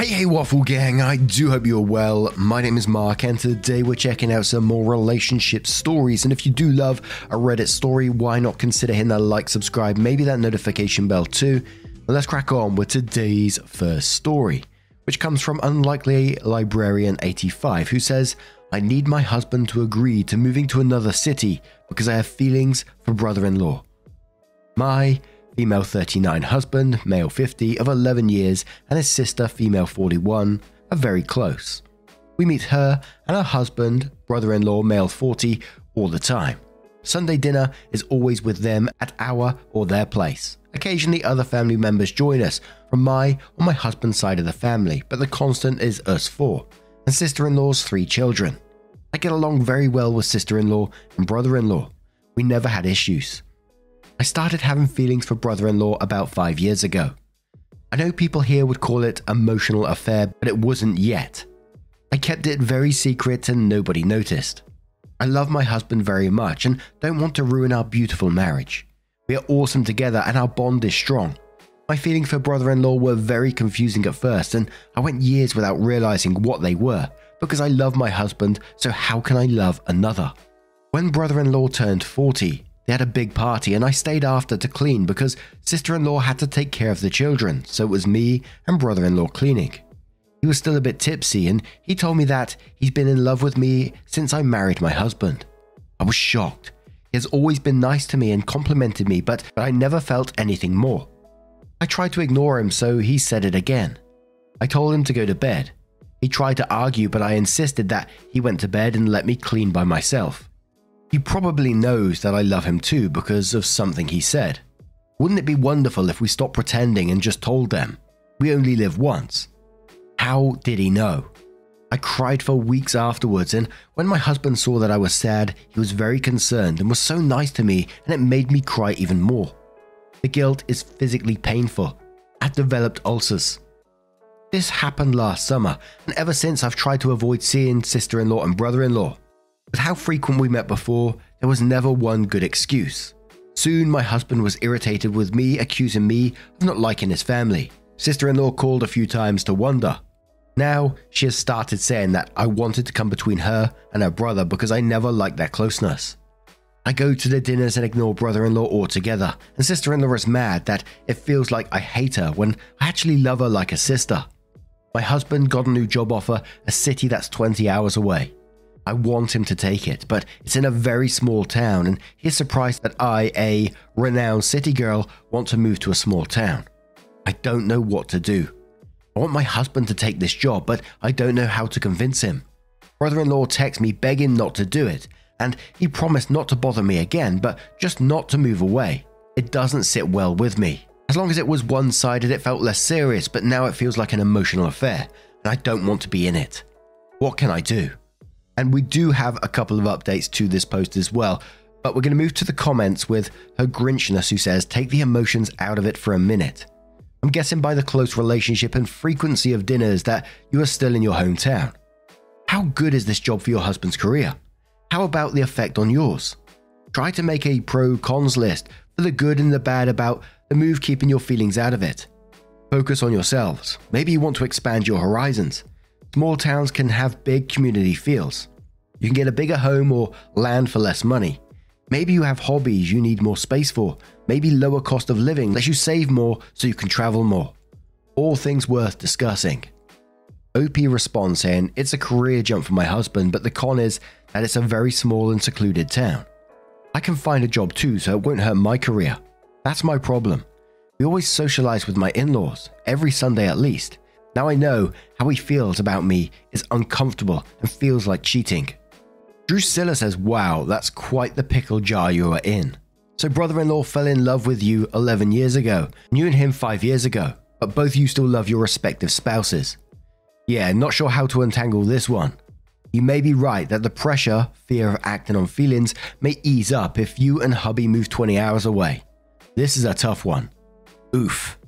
Hey, hey, Waffle Gang, I do hope you're well. My name is Mark, and today we're checking out some more relationship stories. And if you do love a Reddit story, why not consider hitting that like, subscribe, maybe that notification bell too? Let's crack on with today's first story, which comes from Unlikely Librarian 85, who says, I need my husband to agree to moving to another city because I have feelings for brother in law. My female 39 husband, male 50, of 11 years, and his sister, female 41, are very close. We meet her and her husband, brother in law, male 40, all the time. Sunday dinner is always with them at our or their place. Occasionally, other family members join us from my or my husband's side of the family, but the constant is us four, and sister in law's three children. I get along very well with sister in law and brother in law. We never had issues. I started having feelings for brother in law about five years ago. I know people here would call it emotional affair, but it wasn't yet. I kept it very secret and nobody noticed. I love my husband very much and don't want to ruin our beautiful marriage. We are awesome together and our bond is strong. My feelings for brother in law were very confusing at first, and I went years without realizing what they were because I love my husband, so how can I love another? When brother in law turned 40, they had a big party, and I stayed after to clean because sister in law had to take care of the children, so it was me and brother in law cleaning. He was still a bit tipsy, and he told me that he's been in love with me since I married my husband. I was shocked. He has always been nice to me and complimented me, but, but I never felt anything more. I tried to ignore him, so he said it again. I told him to go to bed. He tried to argue, but I insisted that he went to bed and let me clean by myself. He probably knows that I love him too because of something he said. Wouldn't it be wonderful if we stopped pretending and just told them? We only live once. How did he know? I cried for weeks afterwards, and when my husband saw that I was sad, he was very concerned and was so nice to me, and it made me cry even more. The guilt is physically painful. I've developed ulcers. This happened last summer, and ever since I've tried to avoid seeing sister in law and brother in law. With how frequent we met before, there was never one good excuse. Soon, my husband was irritated with me, accusing me of not liking his family. Sister in law called a few times to wonder. Now, she has started saying that I wanted to come between her and her brother because I never liked their closeness. I go to the dinners and ignore brother in law altogether, and sister in law is mad that it feels like I hate her when I actually love her like a sister. My husband got a new job offer, a city that's 20 hours away. I want him to take it, but it's in a very small town, and he's surprised that I, a renowned city girl, want to move to a small town. I don't know what to do. I want my husband to take this job, but I don't know how to convince him. Brother in law texts me begging not to do it, and he promised not to bother me again, but just not to move away. It doesn't sit well with me. As long as it was one sided, it felt less serious, but now it feels like an emotional affair, and I don't want to be in it. What can I do? And we do have a couple of updates to this post as well. But we're going to move to the comments with her Grinchness, who says, Take the emotions out of it for a minute. I'm guessing by the close relationship and frequency of dinners that you are still in your hometown. How good is this job for your husband's career? How about the effect on yours? Try to make a pro cons list for the good and the bad about the move keeping your feelings out of it. Focus on yourselves. Maybe you want to expand your horizons. Small towns can have big community feels. You can get a bigger home or land for less money. Maybe you have hobbies you need more space for. Maybe lower cost of living lets you save more so you can travel more. All things worth discussing. OP responds saying, It's a career jump for my husband, but the con is that it's a very small and secluded town. I can find a job too, so it won't hurt my career. That's my problem. We always socialize with my in laws, every Sunday at least. Now I know how he feels about me is uncomfortable and feels like cheating. Drusilla says, Wow, that's quite the pickle jar you are in. So, brother in law fell in love with you 11 years ago, you and him 5 years ago, but both you still love your respective spouses. Yeah, not sure how to untangle this one. You may be right that the pressure, fear of acting on feelings, may ease up if you and hubby move 20 hours away. This is a tough one. Oof.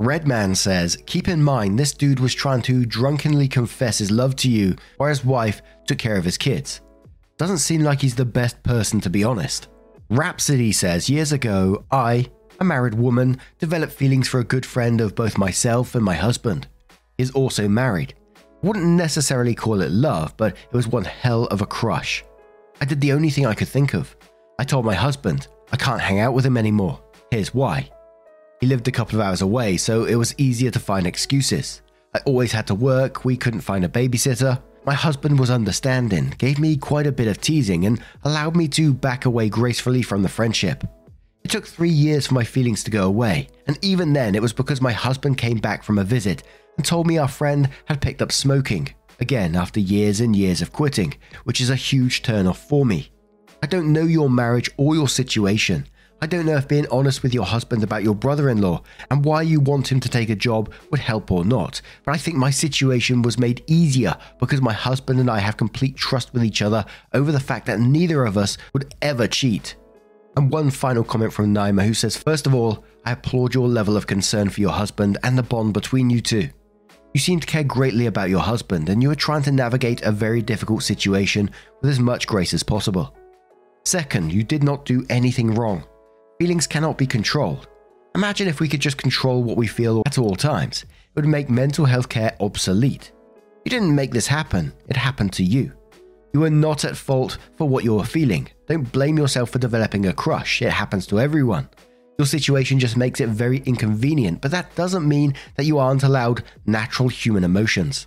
Redman says, Keep in mind, this dude was trying to drunkenly confess his love to you while his wife took care of his kids. Doesn't seem like he's the best person to be honest. Rhapsody says, Years ago, I, a married woman, developed feelings for a good friend of both myself and my husband. He is also married. Wouldn't necessarily call it love, but it was one hell of a crush. I did the only thing I could think of. I told my husband, I can't hang out with him anymore. Here's why. He lived a couple of hours away, so it was easier to find excuses. I always had to work, we couldn't find a babysitter. My husband was understanding, gave me quite a bit of teasing, and allowed me to back away gracefully from the friendship. It took three years for my feelings to go away, and even then it was because my husband came back from a visit and told me our friend had picked up smoking, again after years and years of quitting, which is a huge turn off for me. I don't know your marriage or your situation, I don't know if being honest with your husband about your brother in law and why you want him to take a job would help or not, but I think my situation was made easier because my husband and I have complete trust with each other over the fact that neither of us would ever cheat. And one final comment from Naima who says, First of all, I applaud your level of concern for your husband and the bond between you two. You seem to care greatly about your husband and you are trying to navigate a very difficult situation with as much grace as possible. Second, you did not do anything wrong. Feelings cannot be controlled. Imagine if we could just control what we feel at all times. It would make mental health care obsolete. You didn't make this happen, it happened to you. You are not at fault for what you are feeling. Don't blame yourself for developing a crush, it happens to everyone. Your situation just makes it very inconvenient, but that doesn't mean that you aren't allowed natural human emotions.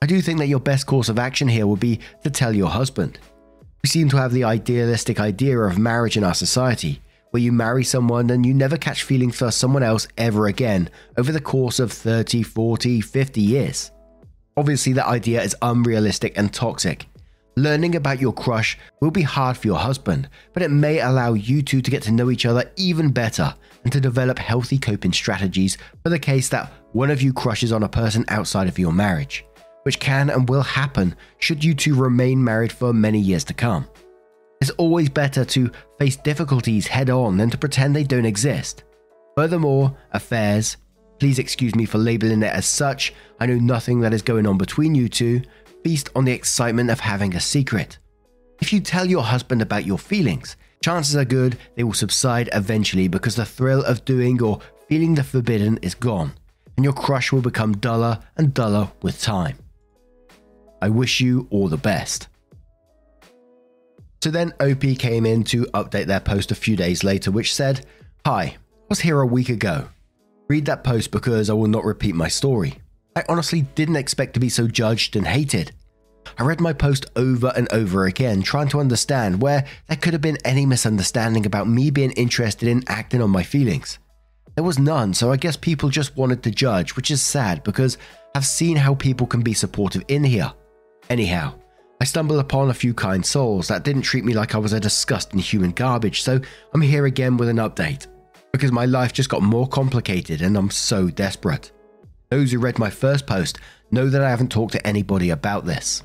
I do think that your best course of action here would be to tell your husband. We seem to have the idealistic idea of marriage in our society, where you marry someone and you never catch feelings for someone else ever again over the course of 30, 40, 50 years. Obviously, that idea is unrealistic and toxic. Learning about your crush will be hard for your husband, but it may allow you two to get to know each other even better and to develop healthy coping strategies for the case that one of you crushes on a person outside of your marriage, which can and will happen should you two remain married for many years to come. It's always better to face difficulties head on than to pretend they don't exist. Furthermore, affairs, please excuse me for labeling it as such, I know nothing that is going on between you two, feast on the excitement of having a secret. If you tell your husband about your feelings, chances are good they will subside eventually because the thrill of doing or feeling the forbidden is gone, and your crush will become duller and duller with time. I wish you all the best. So then OP came in to update their post a few days later, which said, Hi, I was here a week ago. Read that post because I will not repeat my story. I honestly didn't expect to be so judged and hated. I read my post over and over again, trying to understand where there could have been any misunderstanding about me being interested in acting on my feelings. There was none, so I guess people just wanted to judge, which is sad because I've seen how people can be supportive in here. Anyhow, I stumbled upon a few kind souls that didn't treat me like I was a disgusting human garbage, so I'm here again with an update. Because my life just got more complicated and I'm so desperate. Those who read my first post know that I haven't talked to anybody about this.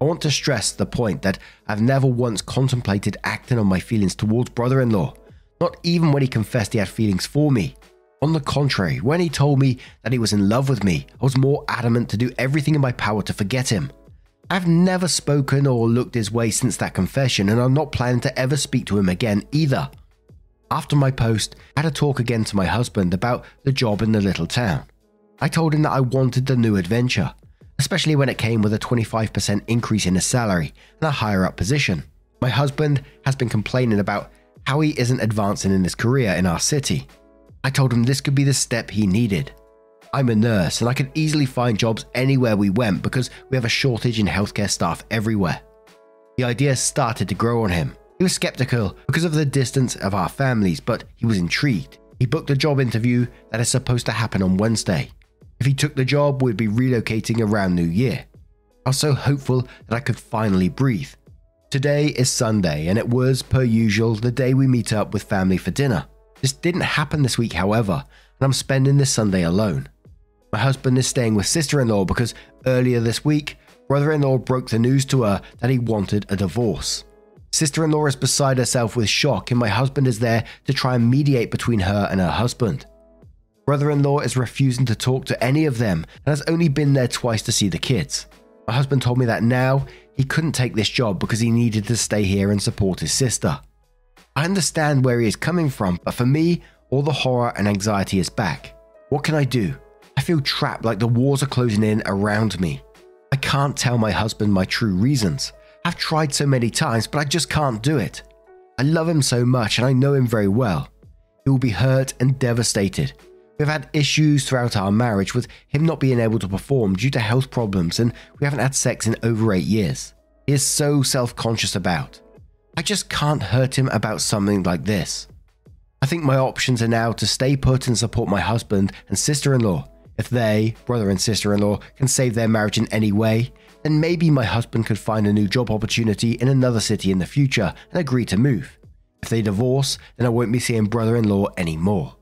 I want to stress the point that I've never once contemplated acting on my feelings towards brother in law, not even when he confessed he had feelings for me. On the contrary, when he told me that he was in love with me, I was more adamant to do everything in my power to forget him. I've never spoken or looked his way since that confession, and I'm not planning to ever speak to him again either. After my post, I had a talk again to my husband about the job in the little town. I told him that I wanted the new adventure, especially when it came with a 25% increase in his salary and a higher up position. My husband has been complaining about how he isn't advancing in his career in our city. I told him this could be the step he needed. I'm a nurse and I could easily find jobs anywhere we went because we have a shortage in healthcare staff everywhere. The idea started to grow on him. He was skeptical because of the distance of our families, but he was intrigued. He booked a job interview that is supposed to happen on Wednesday. If he took the job, we'd be relocating around New Year. I was so hopeful that I could finally breathe. Today is Sunday, and it was, per usual, the day we meet up with family for dinner. This didn't happen this week, however, and I'm spending this Sunday alone. My husband is staying with sister in law because earlier this week, brother in law broke the news to her that he wanted a divorce. Sister in law is beside herself with shock, and my husband is there to try and mediate between her and her husband. Brother in law is refusing to talk to any of them and has only been there twice to see the kids. My husband told me that now he couldn't take this job because he needed to stay here and support his sister. I understand where he is coming from, but for me, all the horror and anxiety is back. What can I do? I feel trapped like the walls are closing in around me. I can't tell my husband my true reasons. I've tried so many times, but I just can't do it. I love him so much and I know him very well. He will be hurt and devastated We've had issues throughout our marriage with him not being able to perform due to health problems, and we haven't had sex in over eight years. He is so self conscious about. I just can't hurt him about something like this. I think my options are now to stay put and support my husband and sister in law. If they, brother and sister in law, can save their marriage in any way, then maybe my husband could find a new job opportunity in another city in the future and agree to move. If they divorce, then I won't be seeing brother in law anymore.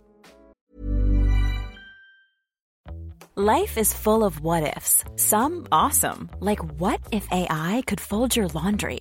Life is full of what ifs. Some awesome, like what if AI could fold your laundry?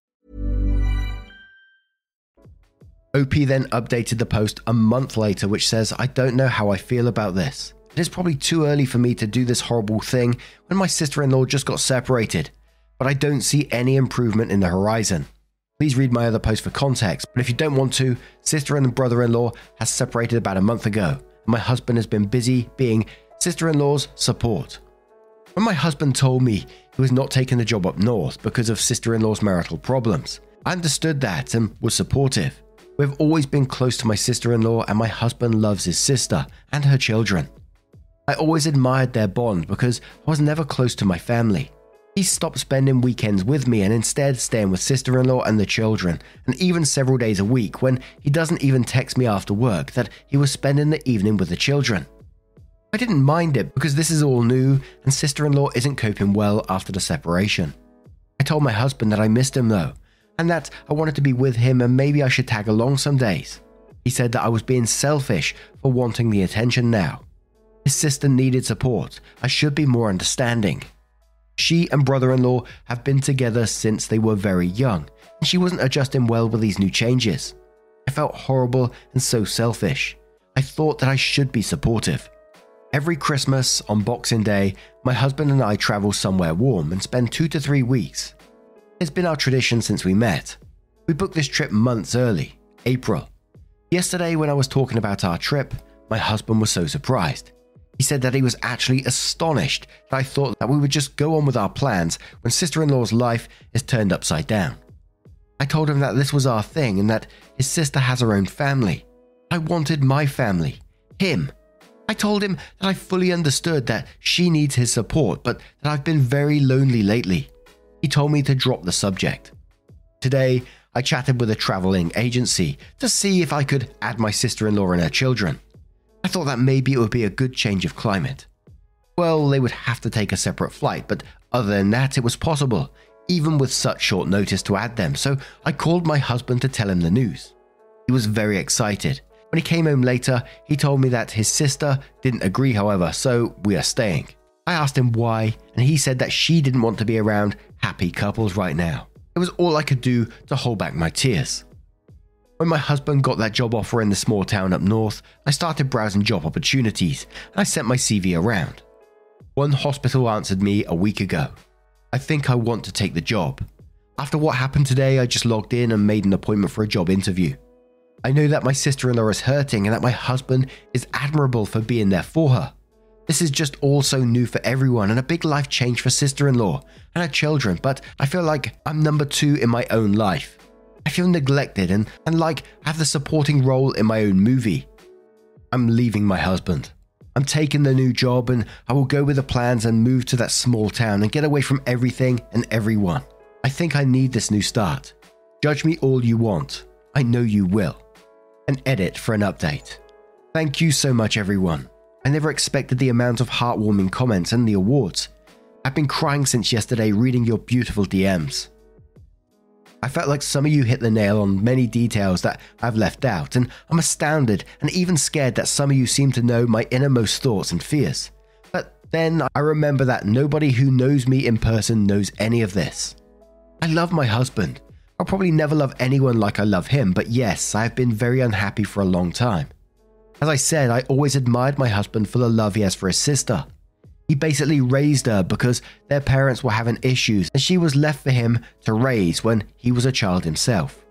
OP then updated the post a month later, which says, I don't know how I feel about this. It is probably too early for me to do this horrible thing when my sister in law just got separated, but I don't see any improvement in the horizon. Please read my other post for context, but if you don't want to, sister and brother in law has separated about a month ago. My husband has been busy being sister in law's support. When my husband told me he was not taking the job up north because of sister in law's marital problems, I understood that and was supportive. We've always been close to my sister in law, and my husband loves his sister and her children. I always admired their bond because I was never close to my family. He stopped spending weekends with me and instead staying with sister in law and the children, and even several days a week when he doesn't even text me after work that he was spending the evening with the children. I didn't mind it because this is all new and sister in law isn't coping well after the separation. I told my husband that I missed him though, and that I wanted to be with him and maybe I should tag along some days. He said that I was being selfish for wanting the attention now. His sister needed support. I should be more understanding. She and brother in law have been together since they were very young, and she wasn't adjusting well with these new changes. I felt horrible and so selfish. I thought that I should be supportive. Every Christmas, on Boxing Day, my husband and I travel somewhere warm and spend two to three weeks. It's been our tradition since we met. We booked this trip months early, April. Yesterday, when I was talking about our trip, my husband was so surprised. He said that he was actually astonished that I thought that we would just go on with our plans when sister in law's life is turned upside down. I told him that this was our thing and that his sister has her own family. I wanted my family, him, I told him that I fully understood that she needs his support, but that I've been very lonely lately. He told me to drop the subject. Today, I chatted with a traveling agency to see if I could add my sister in law and her children. I thought that maybe it would be a good change of climate. Well, they would have to take a separate flight, but other than that, it was possible, even with such short notice to add them, so I called my husband to tell him the news. He was very excited when he came home later, he told me that his sister didn't agree, however, so we are staying. I asked him why, and he said that she didn't want to be around happy couples right now. It was all I could do to hold back my tears. When my husband got that job offer in the small town up north, I started browsing job opportunities and I sent my CV around. One hospital answered me a week ago. I think I want to take the job. After what happened today, I just logged in and made an appointment for a job interview. I know that my sister in law is hurting and that my husband is admirable for being there for her. This is just all so new for everyone and a big life change for sister in law and her children, but I feel like I'm number two in my own life. I feel neglected and, and like I have the supporting role in my own movie. I'm leaving my husband. I'm taking the new job and I will go with the plans and move to that small town and get away from everything and everyone. I think I need this new start. Judge me all you want. I know you will. An edit for an update. Thank you so much, everyone. I never expected the amount of heartwarming comments and the awards. I've been crying since yesterday reading your beautiful DMs. I felt like some of you hit the nail on many details that I've left out, and I'm astounded and even scared that some of you seem to know my innermost thoughts and fears. But then I remember that nobody who knows me in person knows any of this. I love my husband. I'll probably never love anyone like I love him, but yes, I've been very unhappy for a long time. As I said, I always admired my husband for the love he has for his sister. He basically raised her because their parents were having issues and she was left for him to raise when he was a child himself.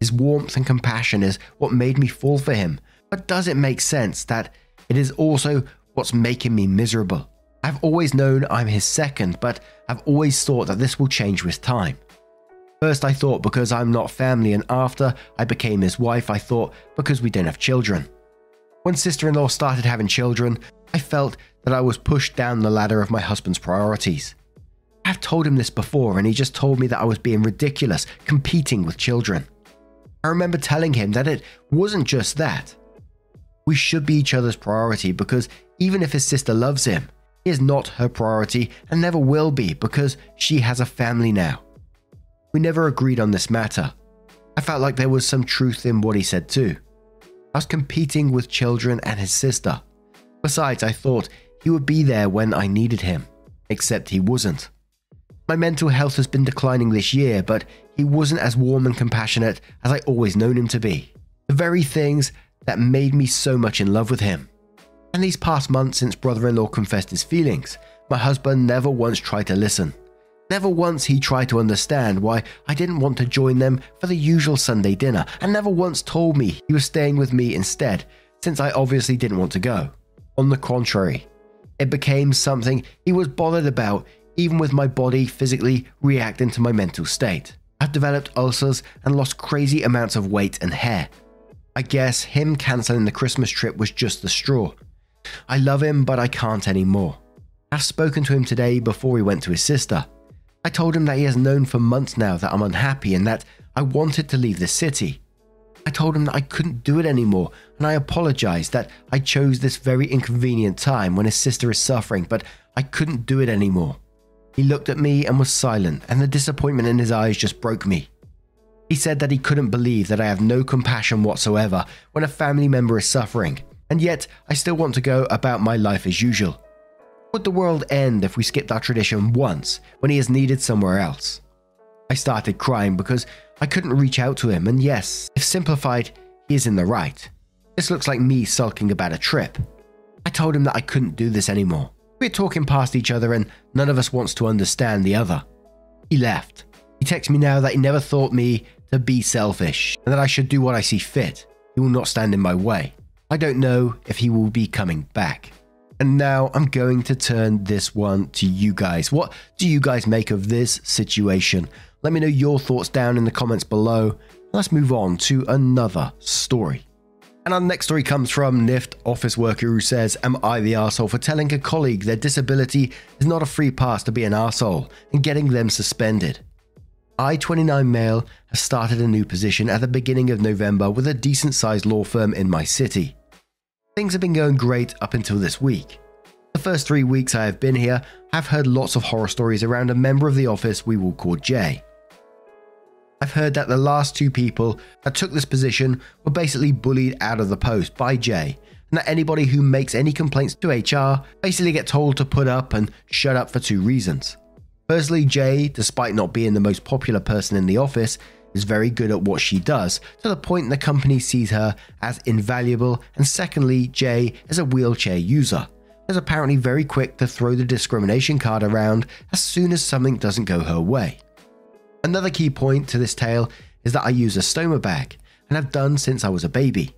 His warmth and compassion is what made me fall for him, but does it make sense that it is also what's making me miserable? I've always known I'm his second, but I've always thought that this will change with time. First, I thought because I'm not family, and after I became his wife, I thought because we don't have children. When sister in law started having children, I felt that I was pushed down the ladder of my husband's priorities. I've told him this before, and he just told me that I was being ridiculous, competing with children. I remember telling him that it wasn't just that. We should be each other's priority because even if his sister loves him, he is not her priority and never will be because she has a family now. We never agreed on this matter. I felt like there was some truth in what he said too. I was competing with children and his sister. Besides, I thought he would be there when I needed him, except he wasn't. My mental health has been declining this year, but he wasn't as warm and compassionate as I always known him to be. The very things that made me so much in love with him. And these past months since brother in law confessed his feelings, my husband never once tried to listen. Never once he tried to understand why I didn't want to join them for the usual Sunday dinner, and never once told me he was staying with me instead, since I obviously didn't want to go. On the contrary, it became something he was bothered about, even with my body physically reacting to my mental state. I've developed ulcers and lost crazy amounts of weight and hair. I guess him cancelling the Christmas trip was just the straw. I love him, but I can't anymore. I've spoken to him today before he went to his sister. I told him that he has known for months now that I'm unhappy and that I wanted to leave the city. I told him that I couldn't do it anymore, and I apologized that I chose this very inconvenient time when his sister is suffering, but I couldn't do it anymore. He looked at me and was silent, and the disappointment in his eyes just broke me. He said that he couldn't believe that I have no compassion whatsoever when a family member is suffering, and yet I still want to go about my life as usual. Would the world end if we skipped our tradition once when he is needed somewhere else? I started crying because I couldn't reach out to him, and yes, if simplified, he is in the right. This looks like me sulking about a trip. I told him that I couldn't do this anymore. We're talking past each other, and none of us wants to understand the other. He left. He texts me now that he never thought me to be selfish and that I should do what I see fit. He will not stand in my way. I don't know if he will be coming back. And now I'm going to turn this one to you guys. What do you guys make of this situation? Let me know your thoughts down in the comments below. Let's move on to another story. And our next story comes from NIFT office worker who says, Am I the asshole for telling a colleague their disability is not a free pass to be an asshole and getting them suspended? I, 29 male, have started a new position at the beginning of November with a decent sized law firm in my city. Things have been going great up until this week. The first three weeks I have been here, I've heard lots of horror stories around a member of the office we will call Jay. I've heard that the last two people that took this position were basically bullied out of the post by Jay, and that anybody who makes any complaints to HR basically get told to put up and shut up for two reasons. Firstly, Jay, despite not being the most popular person in the office, is very good at what she does, to the point the company sees her as invaluable, and secondly, Jay is a wheelchair user, is apparently very quick to throw the discrimination card around as soon as something doesn't go her way. Another key point to this tale is that I use a stoma bag, and have done since I was a baby.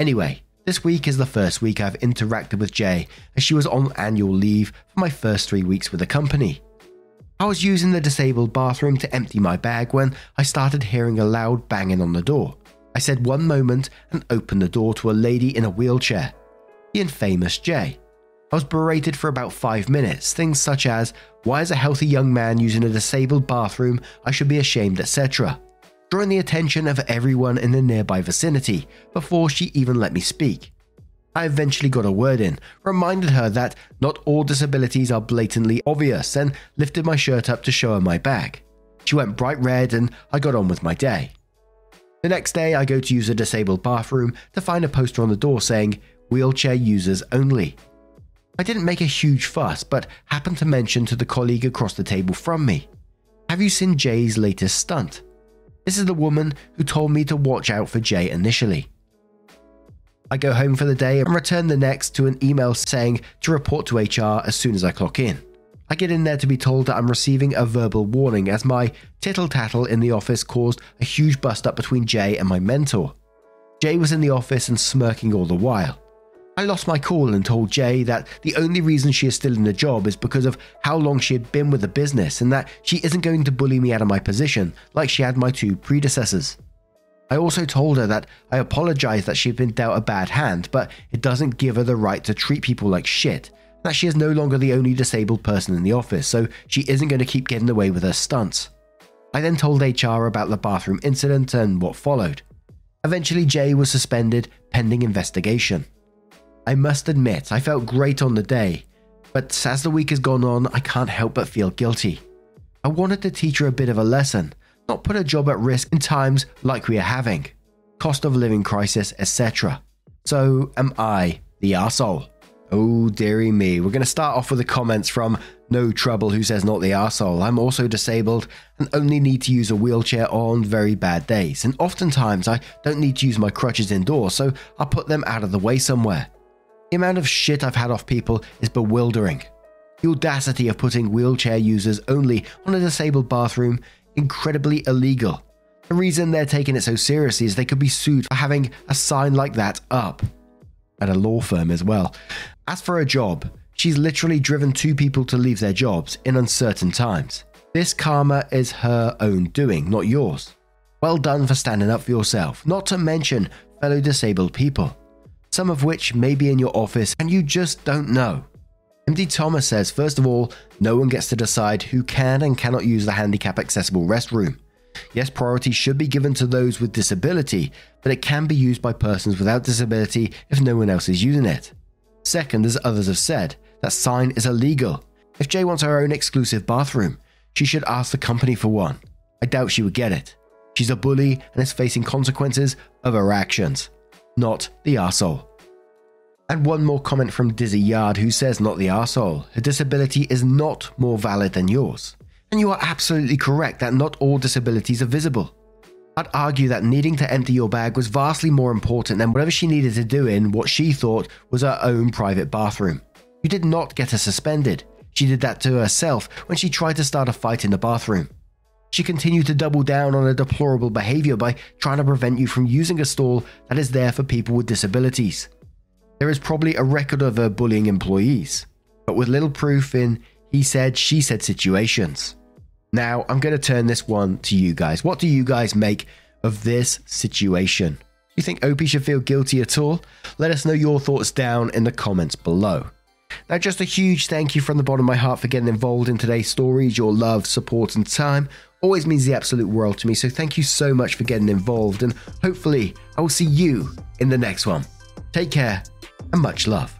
Anyway, this week is the first week I've interacted with Jay, as she was on annual leave for my first three weeks with the company. I was using the disabled bathroom to empty my bag when I started hearing a loud banging on the door. I said one moment and opened the door to a lady in a wheelchair, the infamous Jay. I was berated for about five minutes, things such as, why is a healthy young man using a disabled bathroom? I should be ashamed, etc. Drawing the attention of everyone in the nearby vicinity before she even let me speak. I eventually got a word in, reminded her that not all disabilities are blatantly obvious, and lifted my shirt up to show her my bag. She went bright red, and I got on with my day. The next day, I go to use a disabled bathroom to find a poster on the door saying, Wheelchair users only. I didn't make a huge fuss, but happened to mention to the colleague across the table from me, Have you seen Jay's latest stunt? This is the woman who told me to watch out for Jay initially. I go home for the day and return the next to an email saying to report to HR as soon as I clock in. I get in there to be told that I'm receiving a verbal warning as my tittle tattle in the office caused a huge bust up between Jay and my mentor. Jay was in the office and smirking all the while. I lost my cool and told Jay that the only reason she is still in the job is because of how long she had been with the business and that she isn't going to bully me out of my position like she had my two predecessors. I also told her that I apologized that she'd been dealt a bad hand, but it doesn't give her the right to treat people like shit, that she is no longer the only disabled person in the office, so she isn't going to keep getting away with her stunts. I then told HR about the bathroom incident and what followed. Eventually, Jay was suspended pending investigation. I must admit, I felt great on the day, but as the week has gone on, I can't help but feel guilty. I wanted to teach her a bit of a lesson, not put a job at risk in times like we are having, cost of living crisis, etc. So am I the arsehole? Oh dearie me. We're going to start off with the comments from No Trouble who says not the arsehole. I'm also disabled and only need to use a wheelchair on very bad days. And oftentimes I don't need to use my crutches indoors, so I'll put them out of the way somewhere. The amount of shit I've had off people is bewildering. The audacity of putting wheelchair users only on a disabled bathroom incredibly illegal. The reason they're taking it so seriously is they could be sued for having a sign like that up. At a law firm as well. As for her job, she's literally driven two people to leave their jobs in uncertain times. This karma is her own doing, not yours. Well done for standing up for yourself, not to mention fellow disabled people, some of which may be in your office and you just don't know. MD Thomas says, first of all, no one gets to decide who can and cannot use the handicap accessible restroom. Yes, priority should be given to those with disability, but it can be used by persons without disability if no one else is using it. Second, as others have said, that sign is illegal. If Jay wants her own exclusive bathroom, she should ask the company for one. I doubt she would get it. She's a bully and is facing consequences of her actions, not the arsehole. And one more comment from Dizzy Yard, who says, Not the arsehole. Her disability is not more valid than yours. And you are absolutely correct that not all disabilities are visible. I'd argue that needing to empty your bag was vastly more important than whatever she needed to do in what she thought was her own private bathroom. You did not get her suspended. She did that to herself when she tried to start a fight in the bathroom. She continued to double down on her deplorable behavior by trying to prevent you from using a stall that is there for people with disabilities there is probably a record of her bullying employees, but with little proof in he said, she said situations. Now, I'm going to turn this one to you guys. What do you guys make of this situation? Do you think Opie should feel guilty at all? Let us know your thoughts down in the comments below. Now, just a huge thank you from the bottom of my heart for getting involved in today's stories. Your love, support, and time always means the absolute world to me. So, thank you so much for getting involved, and hopefully, I will see you in the next one. Take care and much love.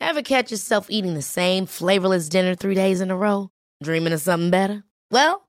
Ever catch yourself eating the same flavorless dinner three days in a row? Dreaming of something better? Well,